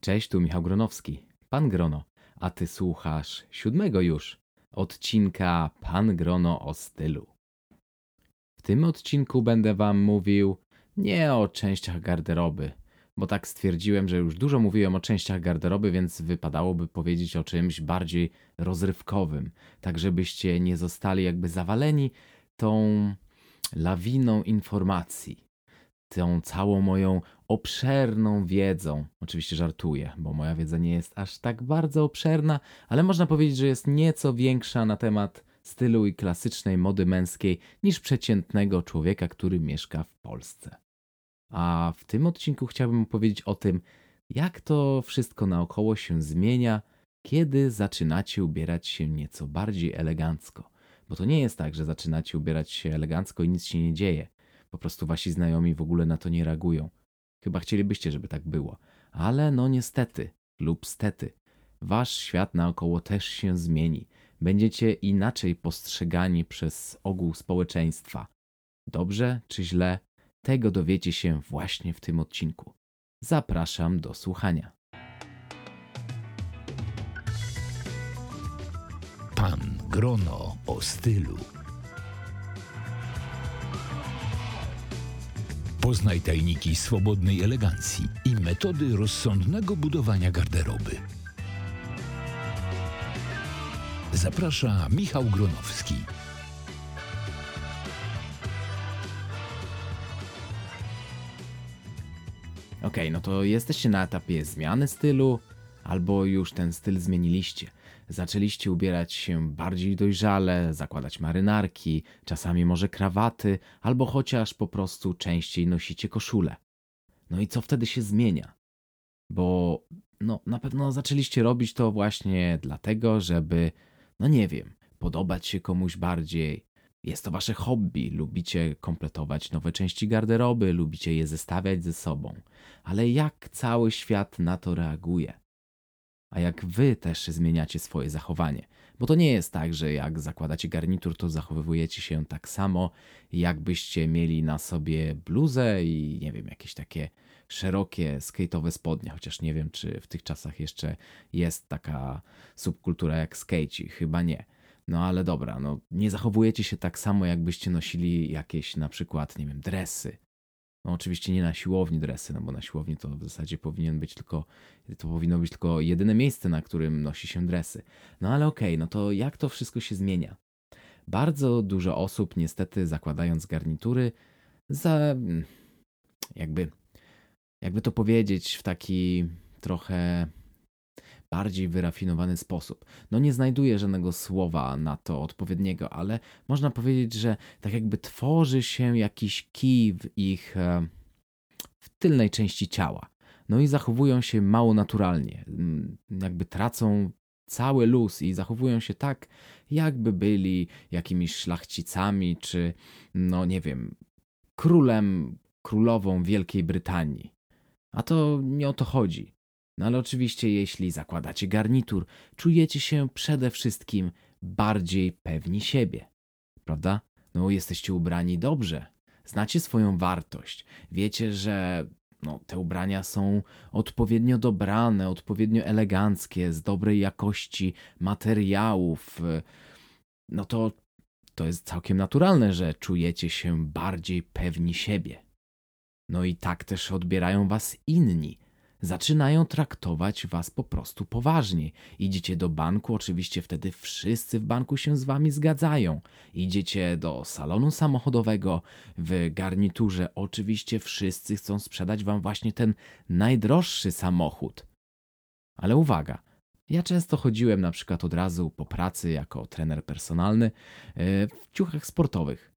Cześć, tu Michał Gronowski, Pan Grono, a ty słuchasz siódmego już odcinka Pan Grono o stylu. W tym odcinku będę wam mówił nie o częściach garderoby, bo tak stwierdziłem, że już dużo mówiłem o częściach garderoby, więc wypadałoby powiedzieć o czymś bardziej rozrywkowym, tak żebyście nie zostali jakby zawaleni tą lawiną informacji tą całą moją obszerną wiedzą. Oczywiście żartuję, bo moja wiedza nie jest aż tak bardzo obszerna, ale można powiedzieć, że jest nieco większa na temat stylu i klasycznej mody męskiej niż przeciętnego człowieka, który mieszka w Polsce. A w tym odcinku chciałbym opowiedzieć o tym, jak to wszystko naokoło się zmienia, kiedy zaczynacie ubierać się nieco bardziej elegancko. Bo to nie jest tak, że zaczynacie ubierać się elegancko i nic się nie dzieje. Po prostu wasi znajomi w ogóle na to nie reagują. Chyba chcielibyście, żeby tak było. Ale no niestety lub stety, wasz świat naokoło też się zmieni. Będziecie inaczej postrzegani przez ogół społeczeństwa. Dobrze czy źle, tego dowiecie się właśnie w tym odcinku. Zapraszam do słuchania. Pan Grono o stylu. Poznaj tajniki swobodnej elegancji i metody rozsądnego budowania garderoby. Zaprasza Michał Gronowski. Okej, no to jesteście na etapie zmiany stylu, albo już ten styl zmieniliście. Zaczęliście ubierać się bardziej dojrzale, zakładać marynarki, czasami może krawaty, albo chociaż po prostu częściej nosicie koszule. No i co wtedy się zmienia? Bo no, na pewno zaczęliście robić to właśnie dlatego, żeby, no nie wiem, podobać się komuś bardziej. Jest to wasze hobby, lubicie kompletować nowe części garderoby, lubicie je zestawiać ze sobą. Ale jak cały świat na to reaguje? A jak wy też zmieniacie swoje zachowanie. Bo to nie jest tak, że jak zakładacie garnitur, to zachowujecie się tak samo, jakbyście mieli na sobie bluzę i nie wiem, jakieś takie szerokie, skate'owe spodnie, chociaż nie wiem, czy w tych czasach jeszcze jest taka subkultura jak skate, chyba nie. No ale dobra, no nie zachowujecie się tak samo, jakbyście nosili jakieś na przykład, nie wiem, dresy no oczywiście nie na siłowni dresy, no bo na siłowni to w zasadzie powinien być tylko, to powinno być tylko jedyne miejsce, na którym nosi się dresy. No ale okej, okay, no to jak to wszystko się zmienia? Bardzo dużo osób niestety zakładając garnitury za jakby jakby to powiedzieć w taki trochę bardziej wyrafinowany sposób. No nie znajduję żadnego słowa na to odpowiedniego, ale można powiedzieć, że tak jakby tworzy się jakiś kij w ich e, w tylnej części ciała. No i zachowują się mało naturalnie. Mm, jakby tracą cały luz i zachowują się tak, jakby byli jakimiś szlachcicami, czy no nie wiem, królem, królową Wielkiej Brytanii. A to nie o to chodzi. No ale oczywiście, jeśli zakładacie garnitur, czujecie się przede wszystkim bardziej pewni siebie. Prawda? No, jesteście ubrani dobrze. Znacie swoją wartość. Wiecie, że no, te ubrania są odpowiednio dobrane, odpowiednio eleganckie, z dobrej jakości materiałów. No to to jest całkiem naturalne, że czujecie się bardziej pewni siebie. No i tak też odbierają was inni zaczynają traktować was po prostu poważnie. Idziecie do banku, oczywiście wtedy wszyscy w banku się z wami zgadzają. Idziecie do salonu samochodowego w garniturze, oczywiście wszyscy chcą sprzedać wam właśnie ten najdroższy samochód. Ale uwaga, ja często chodziłem na przykład od razu po pracy jako trener personalny e, w ciuchach sportowych.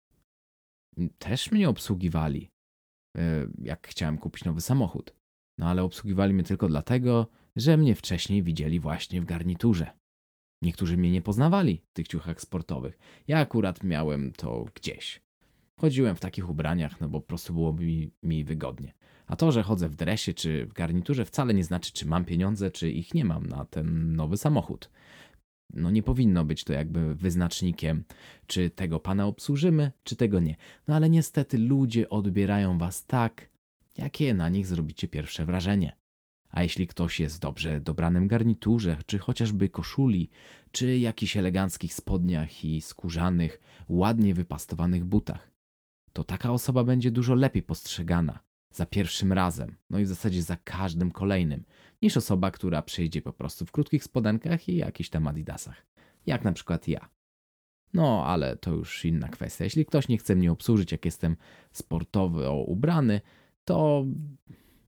Też mnie obsługiwali, e, jak chciałem kupić nowy samochód. No ale obsługiwali mnie tylko dlatego, że mnie wcześniej widzieli właśnie w garniturze. Niektórzy mnie nie poznawali w tych ciuchach sportowych. Ja akurat miałem to gdzieś. Chodziłem w takich ubraniach, no bo po prostu było mi, mi wygodnie. A to, że chodzę w dresie czy w garniturze wcale nie znaczy, czy mam pieniądze, czy ich nie mam na ten nowy samochód. No nie powinno być to jakby wyznacznikiem, czy tego pana obsłużymy, czy tego nie. No ale niestety ludzie odbierają was tak, jakie na nich zrobicie pierwsze wrażenie. A jeśli ktoś jest dobrze dobranym garniturze, czy chociażby koszuli, czy jakichś eleganckich spodniach i skórzanych, ładnie wypastowanych butach, to taka osoba będzie dużo lepiej postrzegana za pierwszym razem, no i w zasadzie za każdym kolejnym, niż osoba, która przyjdzie po prostu w krótkich spodenkach i jakichś tam adidasach, jak na przykład ja. No, ale to już inna kwestia. Jeśli ktoś nie chce mnie obsłużyć, jak jestem sportowo ubrany, to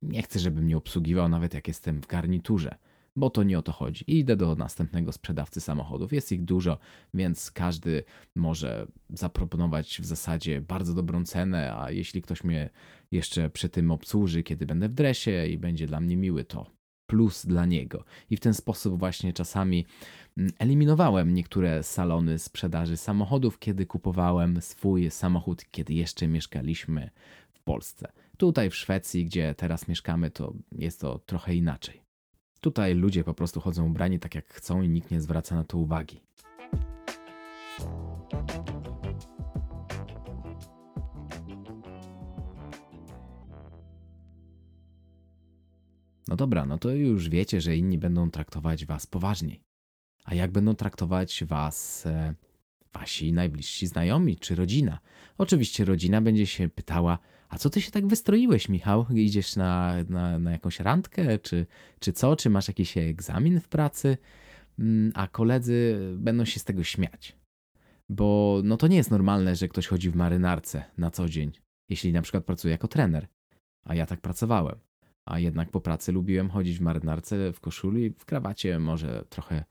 nie chcę, żeby mnie obsługiwał, nawet jak jestem w garniturze, bo to nie o to chodzi. I idę do następnego sprzedawcy samochodów. Jest ich dużo, więc każdy może zaproponować w zasadzie bardzo dobrą cenę, a jeśli ktoś mnie jeszcze przy tym obsłuży, kiedy będę w dresie i będzie dla mnie miły, to plus dla niego. I w ten sposób właśnie czasami mm, eliminowałem niektóre salony sprzedaży samochodów, kiedy kupowałem swój samochód, kiedy jeszcze mieszkaliśmy w Polsce. Tutaj w Szwecji, gdzie teraz mieszkamy, to jest to trochę inaczej. Tutaj ludzie po prostu chodzą ubrani tak jak chcą i nikt nie zwraca na to uwagi. No dobra, no to już wiecie, że inni będą traktować was poważniej. A jak będą traktować was e, wasi najbliżsi znajomi czy rodzina? Oczywiście rodzina będzie się pytała, a co ty się tak wystroiłeś, Michał? Idziesz na, na, na jakąś randkę, czy, czy co? Czy masz jakiś egzamin w pracy? Mm, a koledzy będą się z tego śmiać. Bo no to nie jest normalne, że ktoś chodzi w marynarce na co dzień, jeśli na przykład pracuje jako trener. A ja tak pracowałem. A jednak po pracy lubiłem chodzić w marynarce, w koszuli, w krawacie, może trochę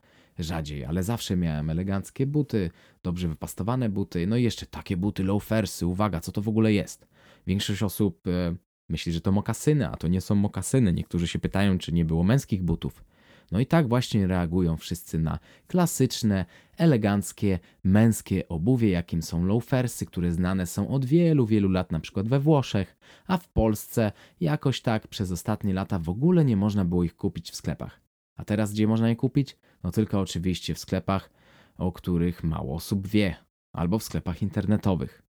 rzadziej, ale zawsze miałem eleganckie buty, dobrze wypastowane buty, no i jeszcze takie buty loafersy. Uwaga, co to w ogóle jest? Większość osób e, myśli, że to mokasyny, a to nie są mokasyny. Niektórzy się pytają, czy nie było męskich butów. No i tak właśnie reagują wszyscy na klasyczne, eleganckie, męskie obuwie, jakim są loafersy, które znane są od wielu, wielu lat, na przykład we Włoszech, a w Polsce jakoś tak przez ostatnie lata w ogóle nie można było ich kupić w sklepach. A teraz gdzie można je kupić? No tylko oczywiście w sklepach, o których mało osób wie, albo w sklepach internetowych.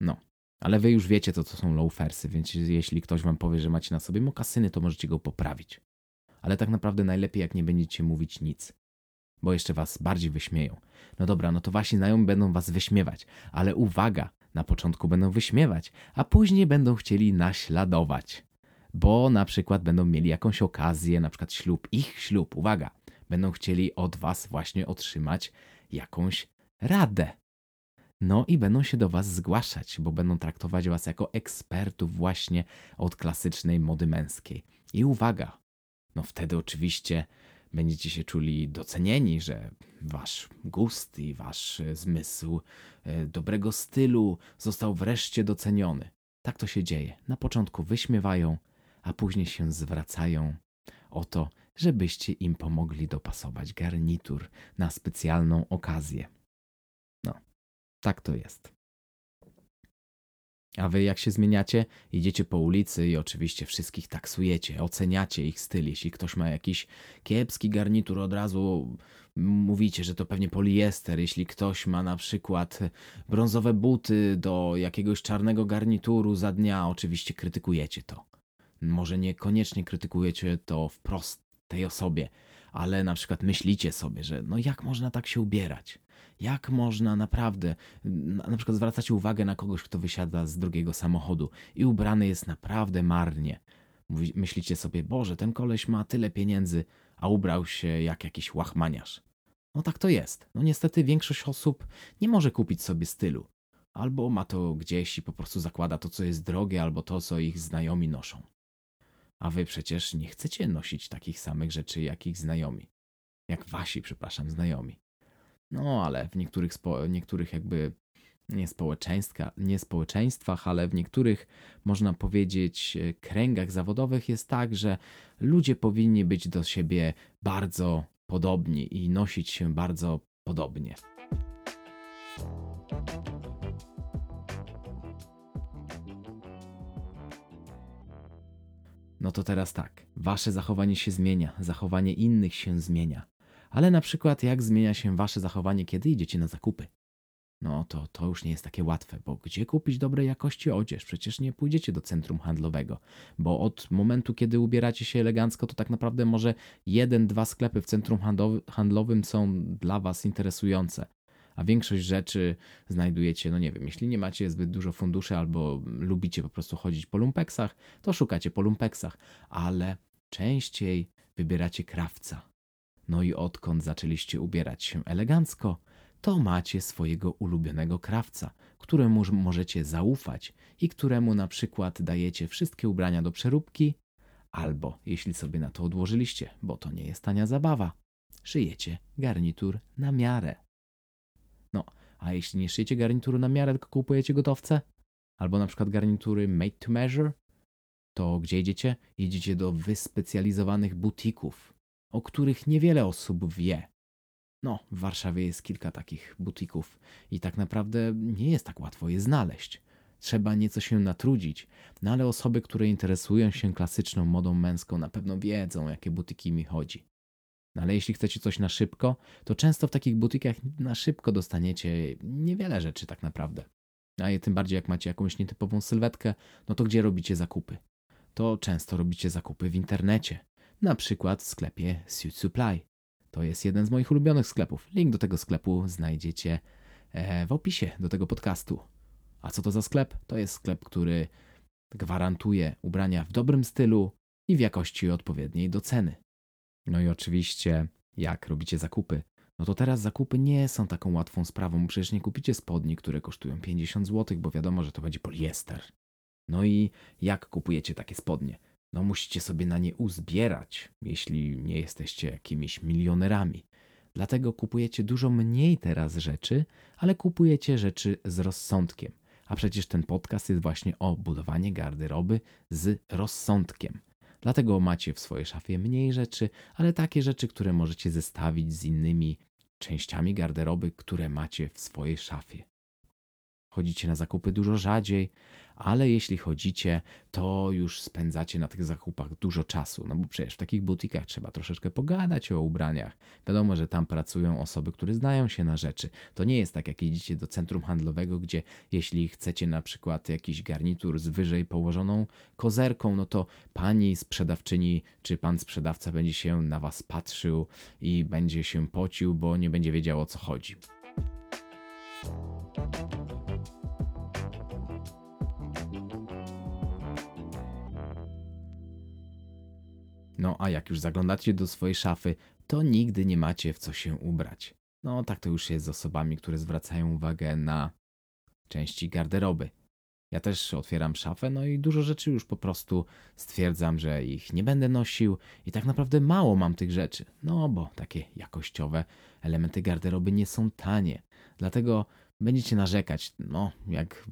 No, ale wy już wiecie, co to są loafersy, więc jeśli ktoś wam powie, że macie na sobie mokasyny, to możecie go poprawić. Ale tak naprawdę najlepiej, jak nie będziecie mówić nic, bo jeszcze was bardziej wyśmieją. No dobra, no to wasi znajomi będą was wyśmiewać, ale uwaga, na początku będą wyśmiewać, a później będą chcieli naśladować. Bo na przykład będą mieli jakąś okazję, na przykład ślub, ich ślub, uwaga, będą chcieli od was właśnie otrzymać jakąś radę. No i będą się do Was zgłaszać, bo będą traktować Was jako ekspertów właśnie od klasycznej mody męskiej. I uwaga, no wtedy oczywiście będziecie się czuli docenieni, że Wasz gust i Wasz e, zmysł e, dobrego stylu został wreszcie doceniony. Tak to się dzieje. Na początku wyśmiewają, a później się zwracają o to, żebyście im pomogli dopasować garnitur na specjalną okazję. Tak to jest. A wy jak się zmieniacie? Idziecie po ulicy i oczywiście wszystkich taksujecie, oceniacie ich styl. Jeśli ktoś ma jakiś kiepski garnitur, od razu mówicie, że to pewnie poliester. Jeśli ktoś ma na przykład brązowe buty do jakiegoś czarnego garnituru za dnia, oczywiście krytykujecie to. Może niekoniecznie krytykujecie to wprost tej osobie, ale na przykład myślicie sobie, że no jak można tak się ubierać? Jak można naprawdę, na przykład zwracać uwagę na kogoś, kto wysiada z drugiego samochodu i ubrany jest naprawdę marnie. Myślicie sobie, Boże, ten koleś ma tyle pieniędzy, a ubrał się jak jakiś łachmaniarz. No tak to jest. No niestety większość osób nie może kupić sobie stylu. Albo ma to gdzieś i po prostu zakłada to, co jest drogie, albo to, co ich znajomi noszą. A wy przecież nie chcecie nosić takich samych rzeczy, jak ich znajomi. Jak wasi, przepraszam, znajomi. No, ale w niektórych, spo, niektórych jakby nie, społeczeństwa, nie społeczeństwach, ale w niektórych, można powiedzieć, e, kręgach zawodowych jest tak, że ludzie powinni być do siebie bardzo podobni i nosić się bardzo podobnie. No to teraz tak, wasze zachowanie się zmienia, zachowanie innych się zmienia ale na przykład jak zmienia się wasze zachowanie, kiedy idziecie na zakupy. no to to już nie jest takie łatwe, bo gdzie kupić dobrej jakości odzież? Przecież nie pójdziecie do centrum handlowego, bo od momentu, kiedy ubieracie się elegancko, to tak naprawdę może jeden, dwa sklepy w centrum handlowym są dla Was interesujące. A większość rzeczy znajdujecie, no nie wiem, jeśli nie macie zbyt dużo funduszy albo lubicie po prostu chodzić po lumpeksach, to szukacie po lumpeksach, ale częściej wybieracie krawca. No i odkąd zaczęliście ubierać się elegancko, to macie swojego ulubionego krawca, któremu możecie zaufać i któremu na przykład dajecie wszystkie ubrania do przeróbki, albo jeśli sobie na to odłożyliście, bo to nie jest tania zabawa, szyjecie garnitur na miarę. A jeśli nie szyjecie garnituru na miarę, tylko kupujecie gotowce, albo na przykład garnitury made to measure, to gdzie idziecie? Jedziecie do wyspecjalizowanych butików, o których niewiele osób wie. No, w Warszawie jest kilka takich butików i tak naprawdę nie jest tak łatwo je znaleźć. Trzeba nieco się natrudzić, no ale osoby, które interesują się klasyczną modą męską, na pewno wiedzą, jakie butiki mi chodzi. No ale jeśli chcecie coś na szybko, to często w takich butikach na szybko dostaniecie niewiele rzeczy tak naprawdę. A tym bardziej jak macie jakąś nietypową sylwetkę, no to gdzie robicie zakupy? To często robicie zakupy w internecie, na przykład w sklepie Suit Supply. To jest jeden z moich ulubionych sklepów. Link do tego sklepu znajdziecie e, w opisie do tego podcastu. A co to za sklep? To jest sklep, który gwarantuje ubrania w dobrym stylu i w jakości odpowiedniej do ceny. No i oczywiście, jak robicie zakupy, no to teraz zakupy nie są taką łatwą sprawą, przecież nie kupicie spodni, które kosztują 50 zł, bo wiadomo, że to będzie poliester. No i jak kupujecie takie spodnie? No musicie sobie na nie uzbierać, jeśli nie jesteście jakimiś milionerami. Dlatego kupujecie dużo mniej teraz rzeczy, ale kupujecie rzeczy z rozsądkiem. A przecież ten podcast jest właśnie o budowanie garderoby z rozsądkiem. Dlatego macie w swojej szafie mniej rzeczy, ale takie rzeczy, które możecie zestawić z innymi częściami garderoby, które macie w swojej szafie. Chodzicie na zakupy dużo rzadziej, ale jeśli chodzicie, to już spędzacie na tych zakupach dużo czasu, no bo przecież w takich butikach trzeba troszeczkę pogadać o ubraniach. Wiadomo, że tam pracują osoby, które znają się na rzeczy. To nie jest tak, jak idziecie do centrum handlowego, gdzie jeśli chcecie na przykład jakiś garnitur z wyżej położoną kozerką, no to pani sprzedawczyni czy pan sprzedawca będzie się na was patrzył i będzie się pocił, bo nie będzie wiedział o co chodzi. No a jak już zaglądacie do swojej szafy, to nigdy nie macie w co się ubrać. No tak to już jest z osobami, które zwracają uwagę na części garderoby. Ja też otwieram szafę, no i dużo rzeczy już po prostu stwierdzam, że ich nie będę nosił i tak naprawdę mało mam tych rzeczy. No bo takie jakościowe elementy garderoby nie są tanie. Dlatego będziecie narzekać, no jak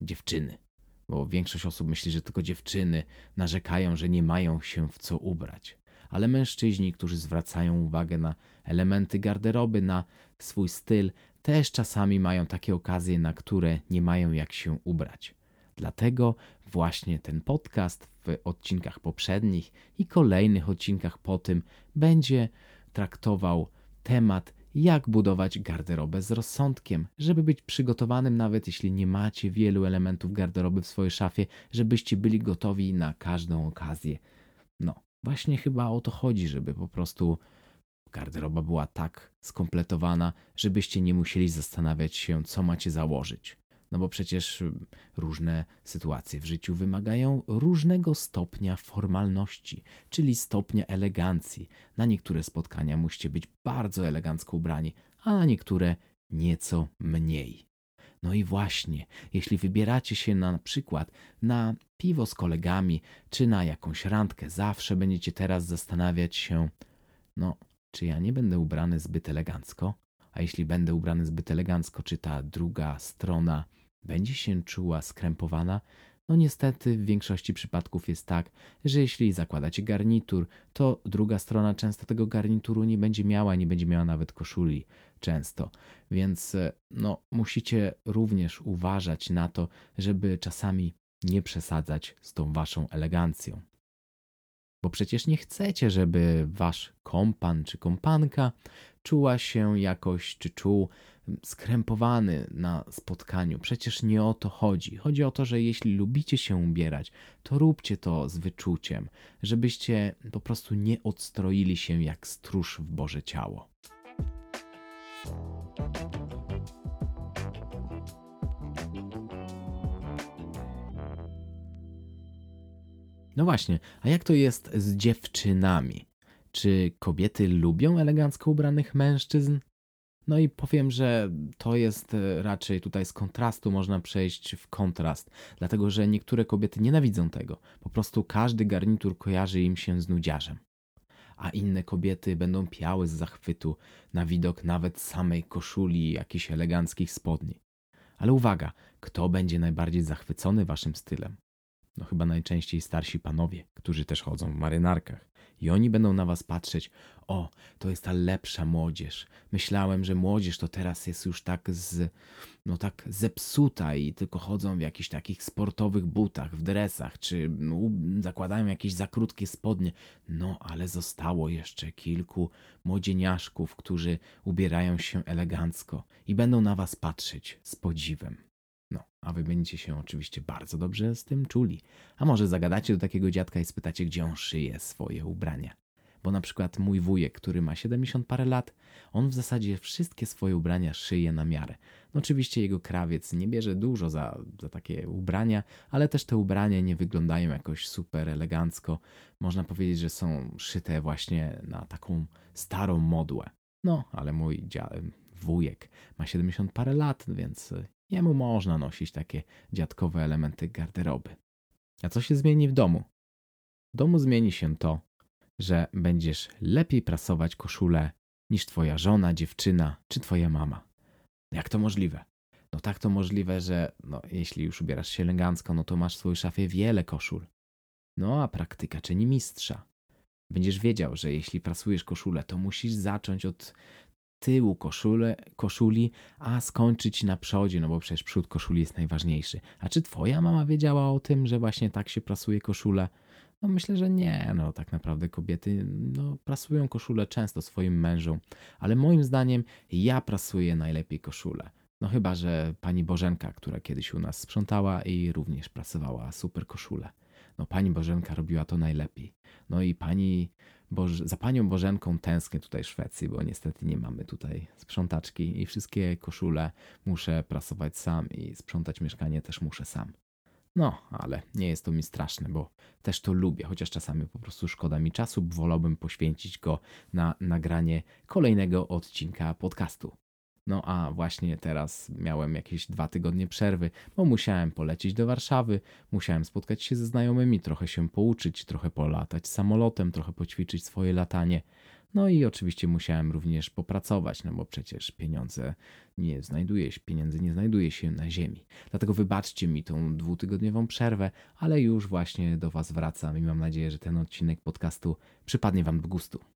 dziewczyny bo większość osób myśli, że tylko dziewczyny narzekają, że nie mają się w co ubrać. Ale mężczyźni, którzy zwracają uwagę na elementy garderoby, na swój styl, też czasami mają takie okazje, na które nie mają jak się ubrać. Dlatego właśnie ten podcast w odcinkach poprzednich i kolejnych odcinkach po tym będzie traktował temat jak budować garderobę z rozsądkiem, żeby być przygotowanym, nawet jeśli nie macie wielu elementów garderoby w swojej szafie, żebyście byli gotowi na każdą okazję. No, właśnie chyba o to chodzi, żeby po prostu garderoba była tak skompletowana, żebyście nie musieli zastanawiać się, co macie założyć. No bo przecież mm, różne sytuacje w życiu wymagają różnego stopnia formalności, czyli stopnia elegancji. Na niektóre spotkania musicie być bardzo elegancko ubrani, a na niektóre nieco mniej. No i właśnie, jeśli wybieracie się na przykład na piwo z kolegami, czy na jakąś randkę, zawsze będziecie teraz zastanawiać się, no, czy ja nie będę ubrany zbyt elegancko? A jeśli będę ubrany zbyt elegancko, czy ta druga strona będzie się czuła skrępowana? No niestety w większości przypadków jest tak, że jeśli zakładacie garnitur, to druga strona często tego garnituru nie będzie miała, nie będzie miała nawet koszuli często. Więc e, no musicie również uważać na to, żeby czasami nie przesadzać z tą waszą elegancją. Bo przecież nie chcecie, żeby wasz kompan czy kompanka czuła się jakoś, czy czuł, skrępowany na spotkaniu. Przecież nie o to chodzi. Chodzi o to, że jeśli lubicie się ubierać, to róbcie to z wyczuciem, żebyście po prostu nie odstroili się jak stróż w Boże ciało. No właśnie, a jak to jest z dziewczynami? Czy kobiety lubią elegancko ubranych mężczyzn? No i powiem, że to jest e, raczej tutaj z kontrastu można przejść w kontrast, dlatego że niektóre kobiety nienawidzą tego. Po prostu każdy garnitur kojarzy im się z nudziarzem. A inne kobiety będą piały z zachwytu na widok nawet samej koszuli i jakichś eleganckich spodni. Ale uwaga, kto będzie najbardziej zachwycony waszym stylem? No chyba najczęściej starsi panowie, którzy też chodzą w marynarkach. I oni będą na was patrzeć, o, to jest ta lepsza młodzież. Myślałem, że młodzież to teraz jest już tak z, no tak zepsuta i tylko chodzą w jakichś takich sportowych butach, w dresach, czy no, zakładają jakieś za krótkie spodnie. No, ale zostało jeszcze kilku młodzieniaszków, którzy ubierają się elegancko i będą na was patrzeć z podziwem. No, a wy będziecie się oczywiście bardzo dobrze z tym czuli. A może zagadacie do takiego dziadka i spytacie, gdzie on szyje swoje ubrania. Bo na przykład mój wujek, który ma 70 parę lat, on w zasadzie wszystkie swoje ubrania szyje na miarę. No oczywiście jego krawiec nie bierze dużo za, za takie ubrania, ale też te ubrania nie wyglądają jakoś super elegancko. Można powiedzieć, że są szyte właśnie na taką starą modłę. No, ale mój dzia- wujek ma 70 parę lat, więc Jemu można nosić takie dziadkowe elementy garderoby. A co się zmieni w domu? W domu zmieni się to, że będziesz lepiej prasować koszulę niż twoja żona, dziewczyna czy twoja mama. Jak to możliwe? No tak to możliwe, że no, jeśli już ubierasz się elegancko, no to masz w swojej szafie wiele koszul. No a praktyka czyni mistrza. Będziesz wiedział, że jeśli prasujesz koszulę, to musisz zacząć od tyłu koszule, koszuli, a skończyć na przodzie, no bo przecież przód koszuli jest najważniejszy. A czy twoja mama wiedziała o tym, że właśnie tak się prasuje koszulę? No myślę, że nie. No tak naprawdę kobiety no, prasują koszulę często swoim mężom, ale moim zdaniem ja prasuję najlepiej koszulę. No chyba, że pani Bożenka, która kiedyś u nas sprzątała i również prasowała super koszulę. No pani Bożenka robiła to najlepiej. No i pani Boż za panią Bożenką tęsknię tutaj w Szwecji, bo niestety nie mamy tutaj sprzątaczki i wszystkie koszule muszę prasować sam i sprzątać mieszkanie też muszę sam. No, ale nie jest to mi straszne, bo też to lubię, chociaż czasami po prostu szkoda mi czasu, wolałbym poświęcić go na nagranie kolejnego odcinka podcastu. No a właśnie teraz miałem jakieś dwa tygodnie przerwy, bo musiałem polecieć do Warszawy, musiałem spotkać się ze znajomymi, trochę się pouczyć, trochę polatać samolotem, trochę poćwiczyć swoje latanie. No i oczywiście musiałem również popracować, no bo przecież pieniądze nie znajduje się, pieniędzy nie znajduje się na ziemi. Dlatego wybaczcie mi tą dwutygodniową przerwę, ale już właśnie do Was wracam i mam nadzieję, że ten odcinek podcastu przypadnie Wam do gustu.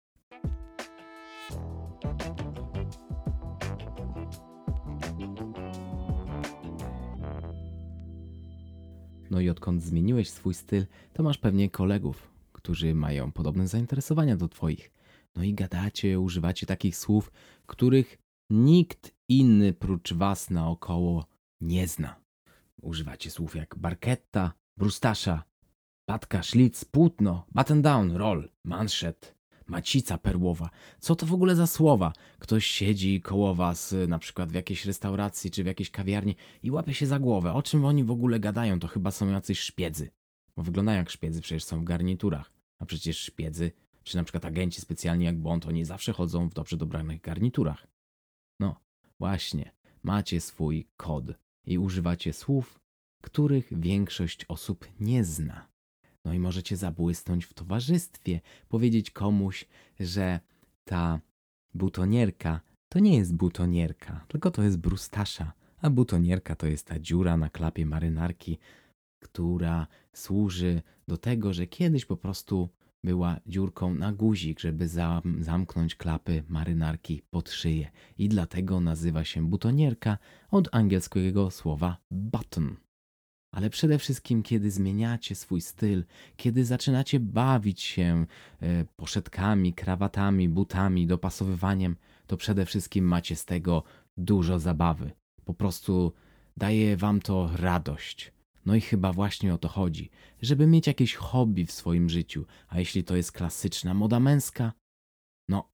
No i odkąd zmieniłeś swój styl, to masz pewnie kolegów, którzy mają podobne zainteresowania do Twoich. No i gadacie, używacie takich słów, których nikt inny prócz Was naokoło nie zna. Używacie słów jak barketta, brustasza, patka, szlic, płótno, button down, roll, manszet, macica perłowa. Co to w ogóle za słowa? Ktoś siedzi koło was, na przykład w jakiejś restauracji czy w jakiejś kawiarni i łapie się za głowę. O czym oni w ogóle gadają? To chyba są jacyś szpiedzy. Bo wyglądają jak szpiedzy, przecież są w garniturach. A przecież szpiedzy, czy na przykład agenci specjalni jak Bond, oni zawsze chodzą w dobrze dobranych garniturach. No, właśnie, macie swój kod i używacie słów, których większość osób nie zna. No i możecie zabłysnąć w towarzystwie, powiedzieć komuś, że ta butonierka to nie jest butonierka, tylko to jest brustasza, a butonierka to jest ta dziura na klapie marynarki, która służy do tego, że kiedyś po prostu była dziurką na guzik, żeby zam zamknąć klapy marynarki pod szyję. I dlatego nazywa się butonierka od angielskiego słowa button ale przede wszystkim, kiedy zmieniacie swój styl, kiedy zaczynacie bawić się e, poszetkami, krawatami, butami, dopasowywaniem, to przede wszystkim macie z tego dużo zabawy. Po prostu daje wam to radość. No i chyba właśnie o to chodzi, żeby mieć jakieś hobby w swoim życiu, a jeśli to jest klasyczna moda męska, no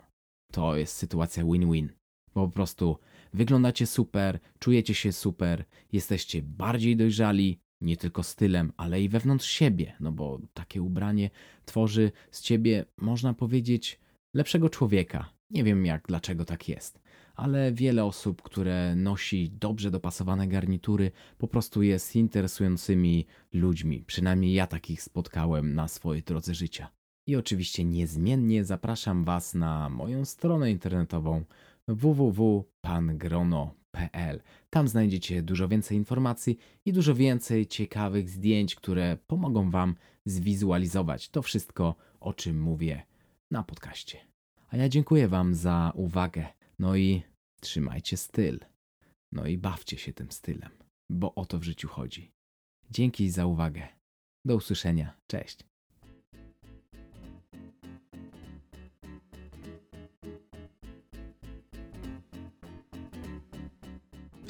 to jest sytuacja win-win. Bo po prostu wyglądacie super, czujecie się super, jesteście bardziej dojrzali, nie tylko stylem, ale i wewnątrz siebie, no bo takie ubranie tworzy z ciebie, można powiedzieć, lepszego człowieka. Nie wiem jak, dlaczego tak jest, ale wiele osób, które nosi dobrze dopasowane garnitury, po prostu jest interesującymi ludźmi. Przynajmniej ja takich spotkałem na swojej drodze życia. I oczywiście niezmiennie zapraszam Was na moją stronę internetową www.pangrono.pl. Tam znajdziecie dużo więcej informacji i dużo więcej ciekawych zdjęć, które pomogą Wam zwizualizować to wszystko, o czym mówię na podcaście. A ja dziękuję Wam za uwagę. No i trzymajcie styl. No i bawcie się tym stylem, bo o to w życiu chodzi. Dzięki za uwagę. Do usłyszenia. Cześć.